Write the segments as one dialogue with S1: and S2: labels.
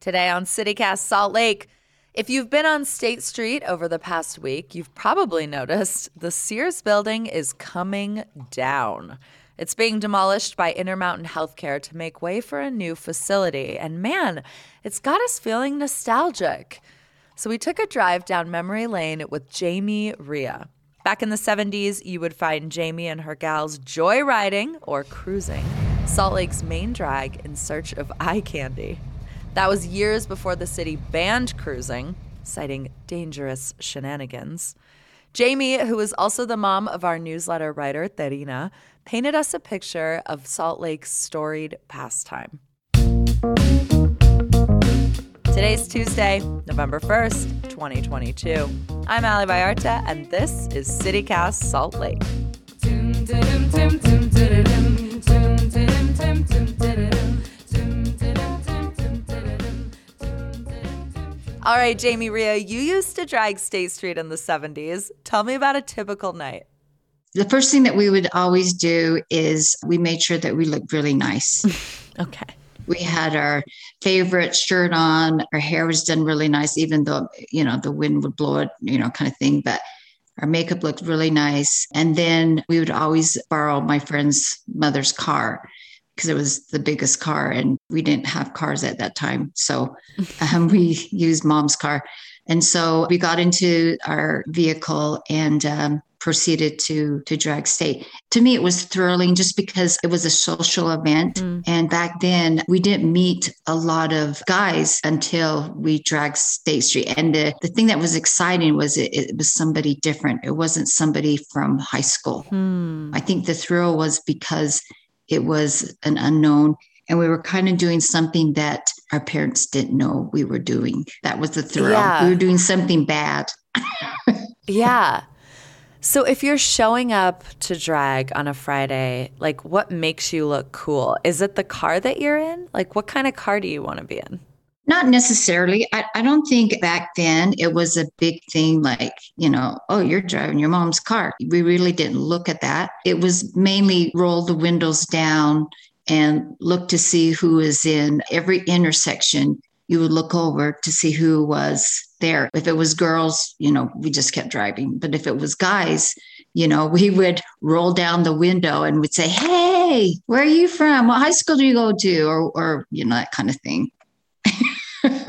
S1: Today on CityCast Salt Lake. If you've been on State Street over the past week, you've probably noticed the Sears building is coming down. It's being demolished by Intermountain Healthcare to make way for a new facility. And man, it's got us feeling nostalgic. So we took a drive down memory lane with Jaime Ria. Back in the 70s, you would find Jaime and her gals joyriding or cruising Salt Lake's main drag in search of eye candy. That was years before the city banned cruising, citing dangerous shenanigans. Jaime, who is also the mom of our newsletter writer, Terina, painted us a picture of Salt Lake's storied pastime. Today's Tuesday, November 1st, 2022. I'm Ali Vallarta, and this is CityCast Salt Lake. All right, Jaime Ria, you used to drag State Street in the 70s. Tell me about a typical night.
S2: The first thing that we would always do is we made sure that we looked really nice.
S1: okay.
S2: We had our favorite shirt on, our hair was done really nice, even though, you know, the wind would blow it, you know, kind of thing. But our makeup looked really nice. And then we would always borrow my friend's mother's car because it was the biggest car and we didn't have cars at that time. So um, we used mom's car. And so we got into our vehicle and um, proceeded to to drag state to me it was thrilling just because it was a social event mm. and back then we didn't meet a lot of guys until we dragged state street and the, the thing that was exciting was it, it was somebody different it wasn't somebody from high school mm. i think the thrill was because it was an unknown and we were kind of doing something that our parents didn't know we were doing that was the thrill yeah. we were doing something bad
S1: yeah so if you're showing up to drag on a Friday, like what makes you look cool? Is it the car that you're in? Like what kind of car do you want to be in?
S2: Not necessarily. I, I don't think back then it was a big thing like, you know, oh, you're driving your mom's car. We really didn't look at that. It was mainly roll the windows down and look to see who is in every intersection. You would look over to see who was there. If it was girls, you know, we just kept driving. But if it was guys, you know, we would roll down the window and would say, Hey, where are you from? What high school do you go to? Or, or you know, that kind of thing.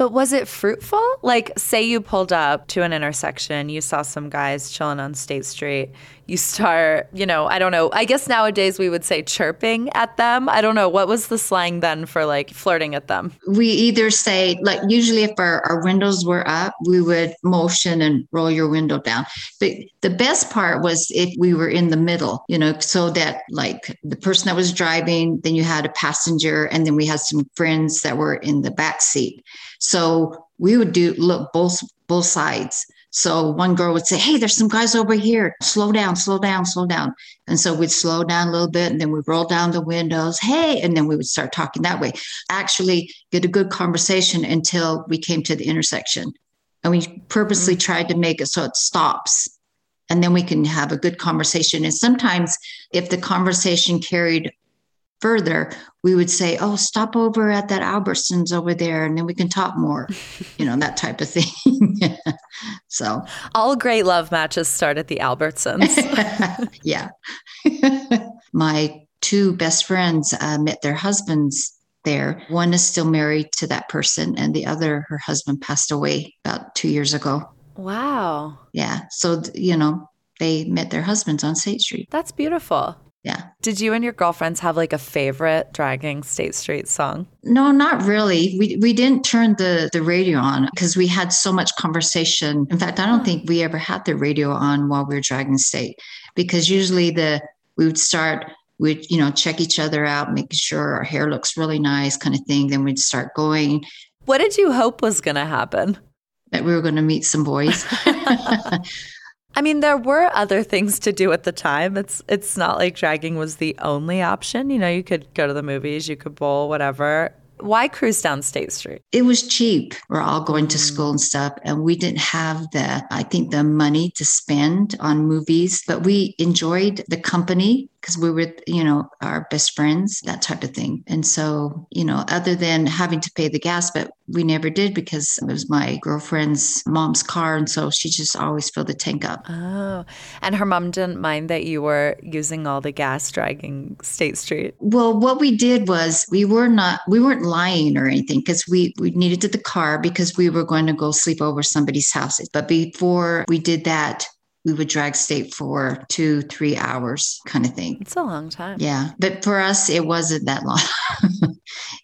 S1: but was it fruitful? Like, say you pulled up to an intersection, you saw some guys chilling on State Street, you start, you know, I don't know. I guess nowadays we would say chirping at them. I don't know. What was the slang then for like flirting at them?
S2: We either say, like, usually if our, our windows were up, we would motion and roll your window down. But the best part was if we were in the middle, you know, so that like the person that was driving, then you had a passenger, and then we had some friends that were in the back seat. So we would do look both both sides. So one girl would say, Hey, there's some guys over here. Slow down, slow down, slow down. And so we'd slow down a little bit and then we'd roll down the windows. Hey, and then we would start talking that way. Actually, get a good conversation until we came to the intersection. And we purposely mm-hmm. tried to make it so it stops. And then we can have a good conversation. And sometimes, if the conversation carried further, we would say, "Oh, stop over at that Albertsons over there, and then we can talk more," you know, that type of thing. so,
S1: all great love matches start at the Albertsons.
S2: yeah, my two best friends uh, met their husbands there. One is still married to that person, and the other, her husband passed away about two years ago.
S1: Wow.
S2: Yeah. So, you know, they met their husbands on State Street.
S1: That's beautiful.
S2: Yeah.
S1: Did you and your girlfriends have like a favorite dragging State Street song?
S2: No, not really. We we didn't turn the the radio on because we had so much conversation. In fact, I don't think we ever had the radio on while we were dragging state because usually the we would start we'd you know check each other out, making sure our hair looks really nice, kind of thing. Then we'd start going.
S1: What did you hope was going to happen?
S2: That we were going to meet some boys.
S1: I mean, there were other things to do at the time. It's it's not like dragging was the only option. You know, you could go to the movies, you could bowl, whatever. Why cruise down State Street?
S2: It was cheap. We're all going to mm. school and stuff, and we didn't have the, I think, the money to spend on movies, but we enjoyed the company because we were, you know, our best friends, that type of thing. And so, you know, other than having to pay the gas, but we never did because it was my girlfriend's mom's car. And so she just always filled the tank up.
S1: Oh, and her mom didn't mind that you were using all the gas dragging State Street.
S2: Well, what we did was we were not, we weren't lying or anything because we, we needed to the car because we were going to go sleep over somebody's house. But before we did that, we would drag state for two, three hours kind of thing.
S1: It's a long time.
S2: Yeah. But for us, it wasn't that long.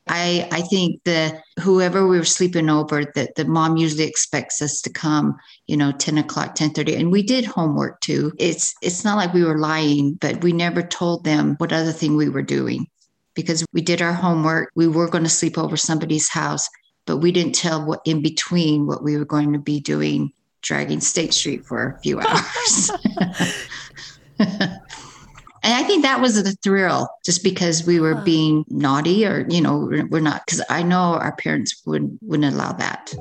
S2: I I think that whoever we were sleeping over, that the mom usually expects us to come, you know, 10 o'clock, 10 30. And we did homework too. It's it's not like we were lying, but we never told them what other thing we were doing because we did our homework. We were going to sleep over somebody's house, but we didn't tell what in between what we were going to be doing dragging State Street for a few hours. and I think that was the thrill, just because we were being naughty, or you know, we're not. Because I know our parents would wouldn't allow that.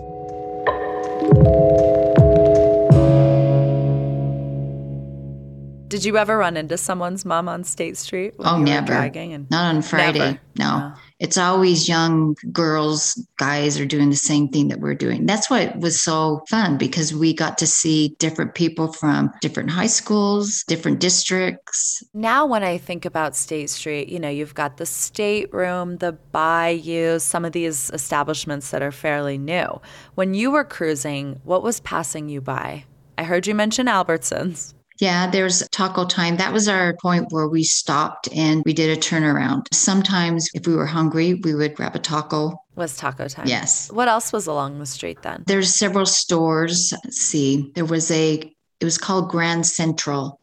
S1: Did you ever run into someone's mom on State Street?
S2: oh, never. And- Not on Friday. Never. No. no. It's always young girls, guys are doing the same thing that we're doing. That's why it was so fun because we got to see different people from different high schools, different districts.
S1: Now, when I think about State Street, you know, you've got the stateroom, the Bayou, some of these establishments that are fairly new. When you were cruising, what was passing you by? I heard you mention Albertsons.
S2: Yeah, there's taco time. That was our point where we stopped and we did a turnaround. Sometimes, if we were hungry, we would grab a taco.
S1: Was taco time?
S2: Yes.
S1: What else was along the street then?
S2: There's several stores. Let's see, there was a, it was called Grand Central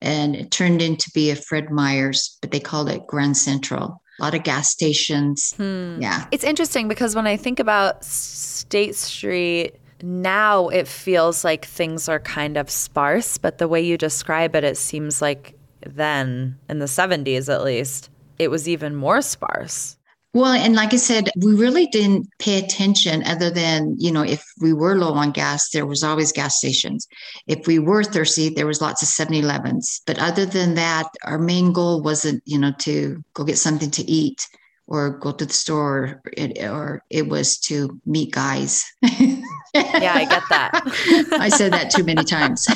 S2: and it turned into be a Fred Meyer's, but they called it Grand Central. A lot of gas stations. Hmm. Yeah.
S1: It's interesting because when I think about State Street, now it feels like things are kind of sparse, but the way you describe it, it seems like then, in the 70s at least, it was even more sparse.
S2: Well, and like I said, we really didn't pay attention other than, you know, if we were low on gas, there was always gas stations. If we were thirsty, there was lots of 7-Elevens. But other than that, our main goal wasn't, you know, to go get something to eat or go to the store or it, or it was to meet guys.
S1: yeah, I get that.
S2: I said that too many times.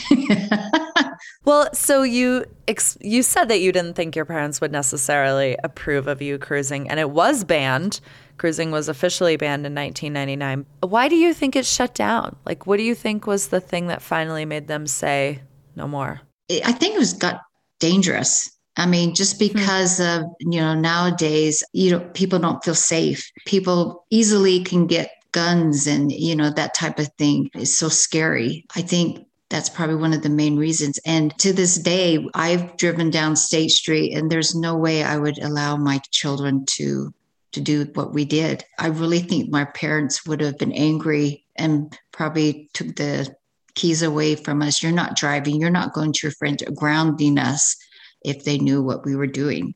S1: well, so you ex- you said that you didn't think your parents would necessarily approve of you cruising, and it was banned. Cruising was officially banned in 1999. Why do you think it shut down? Like, what do you think was the thing that finally made them say no more?
S2: I think it was got dangerous. I mean, just hmm. because of, you know, nowadays, you know, people don't feel safe. People easily can get guns and, you know, that type of thing is so scary. I think that's probably one of the main reasons. And to this day, I've driven down State Street and there's no way I would allow my children to to do what we did. I really think my parents would have been angry and probably took the keys away from us. You're not driving, you're not going to your friends, grounding us if they knew what we were doing.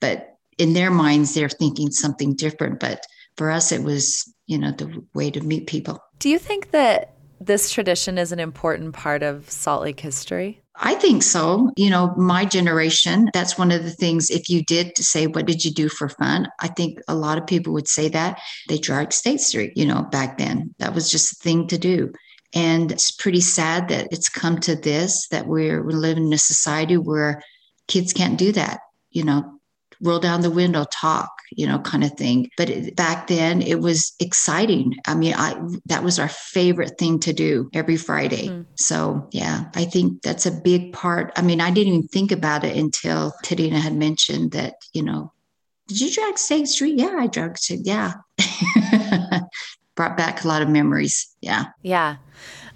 S2: But in their minds, they're thinking something different. But for us, it was, you know, the way to meet people.
S1: Do you think that this tradition is an important part of Salt Lake history?
S2: I think so. You know, my generation, that's one of the things. If you did say, What did you do for fun? I think a lot of people would say that they dragged State Street, you know, back then. That was just a thing to do. And it's pretty sad that it's come to this, that we're, we're living in a society where kids can't do that, you know, roll down the window, talk, you know, kind of thing. But it, back then it was exciting. I mean, I that was our favorite thing to do every Friday. Mm. So yeah, I think that's a big part. I mean, I didn't even think about it until Tadina had mentioned that, you know, did you drag State Street? Yeah, I drug State. Yeah. Brought back a lot of memories. Yeah.
S1: Yeah.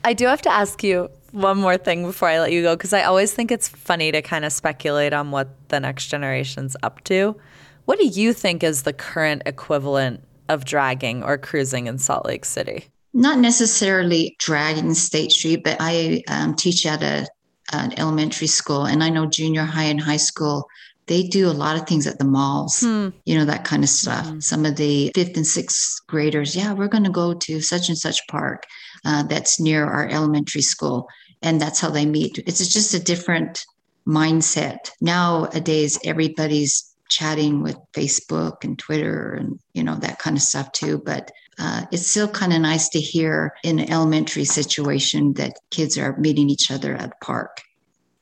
S1: I do have to ask you one more thing before I let you go because I always think it's funny to kind of speculate on what the next generation's up to. What do you think is the current equivalent of dragging or cruising in Salt Lake City?
S2: Not necessarily dragging State Street, but I um, teach at a, an elementary school, and I know junior high and high school they do a lot of things at the malls, hmm. you know, that kind of stuff. Hmm. Some of the fifth and sixth graders, yeah, we're going to go to such and such park uh, that's near our elementary school. And that's how they meet. It's just a different mindset. Nowadays, everybody's chatting with Facebook and Twitter and you know that kind of stuff too. But uh, it's still kind of nice to hear in an elementary situation that kids are meeting each other at a park.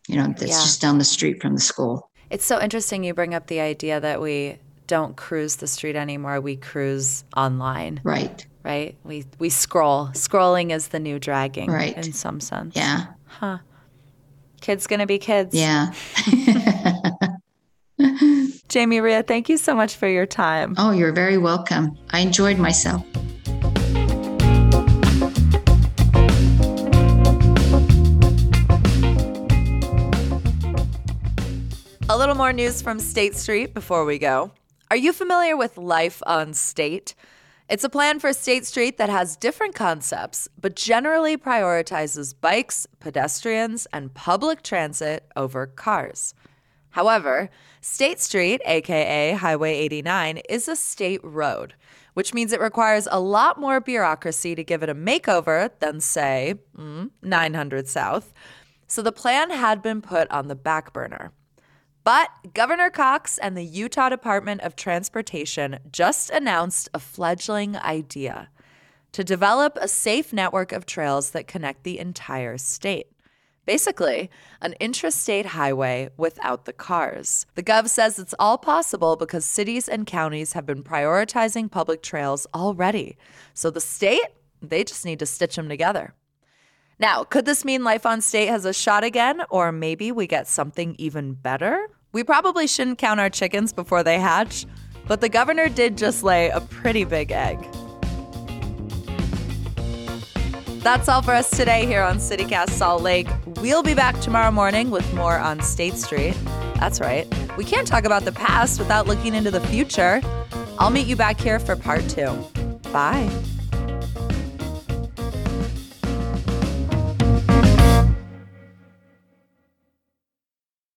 S2: You know, that's yeah. just down the street from the school.
S1: It's so interesting you bring up the idea that we don't cruise the street anymore. We cruise online.
S2: Right.
S1: Right. We we scroll. Scrolling is the new dragging.
S2: Right.
S1: In some sense.
S2: Yeah.
S1: Huh. Kids gonna be kids.
S2: Yeah.
S1: Jaime Ria, thank you so much for your time.
S2: Oh, you're very welcome. I enjoyed myself.
S1: A little more news from State Street before we go. Are you familiar with Life on State? It's a plan for State Street that has different concepts, but generally prioritizes bikes, pedestrians, and public transit over cars. However, State Street, aka Highway 89, is a state road, which means it requires a lot more bureaucracy to give it a makeover than, say, mm, 900 South. So the plan had been put on the back burner. But Governor Cox and the Utah Department of Transportation just announced a fledgling idea to develop a safe network of trails that connect the entire state. Basically, an intrastate highway without the cars. The Gov says it's all possible because cities and counties have been prioritizing public trails already. So the state, they just need to stitch them together. Now, could this mean Life on State has a shot again, or maybe we get something even better? We probably shouldn't count our chickens before they hatch, but the governor did just lay a pretty big egg. That's all for us today here on CityCast Salt Lake. We'll be back tomorrow morning with more on State Street. That's right. We can't talk about the past without looking into the future. I'll meet you back here for part two. Bye.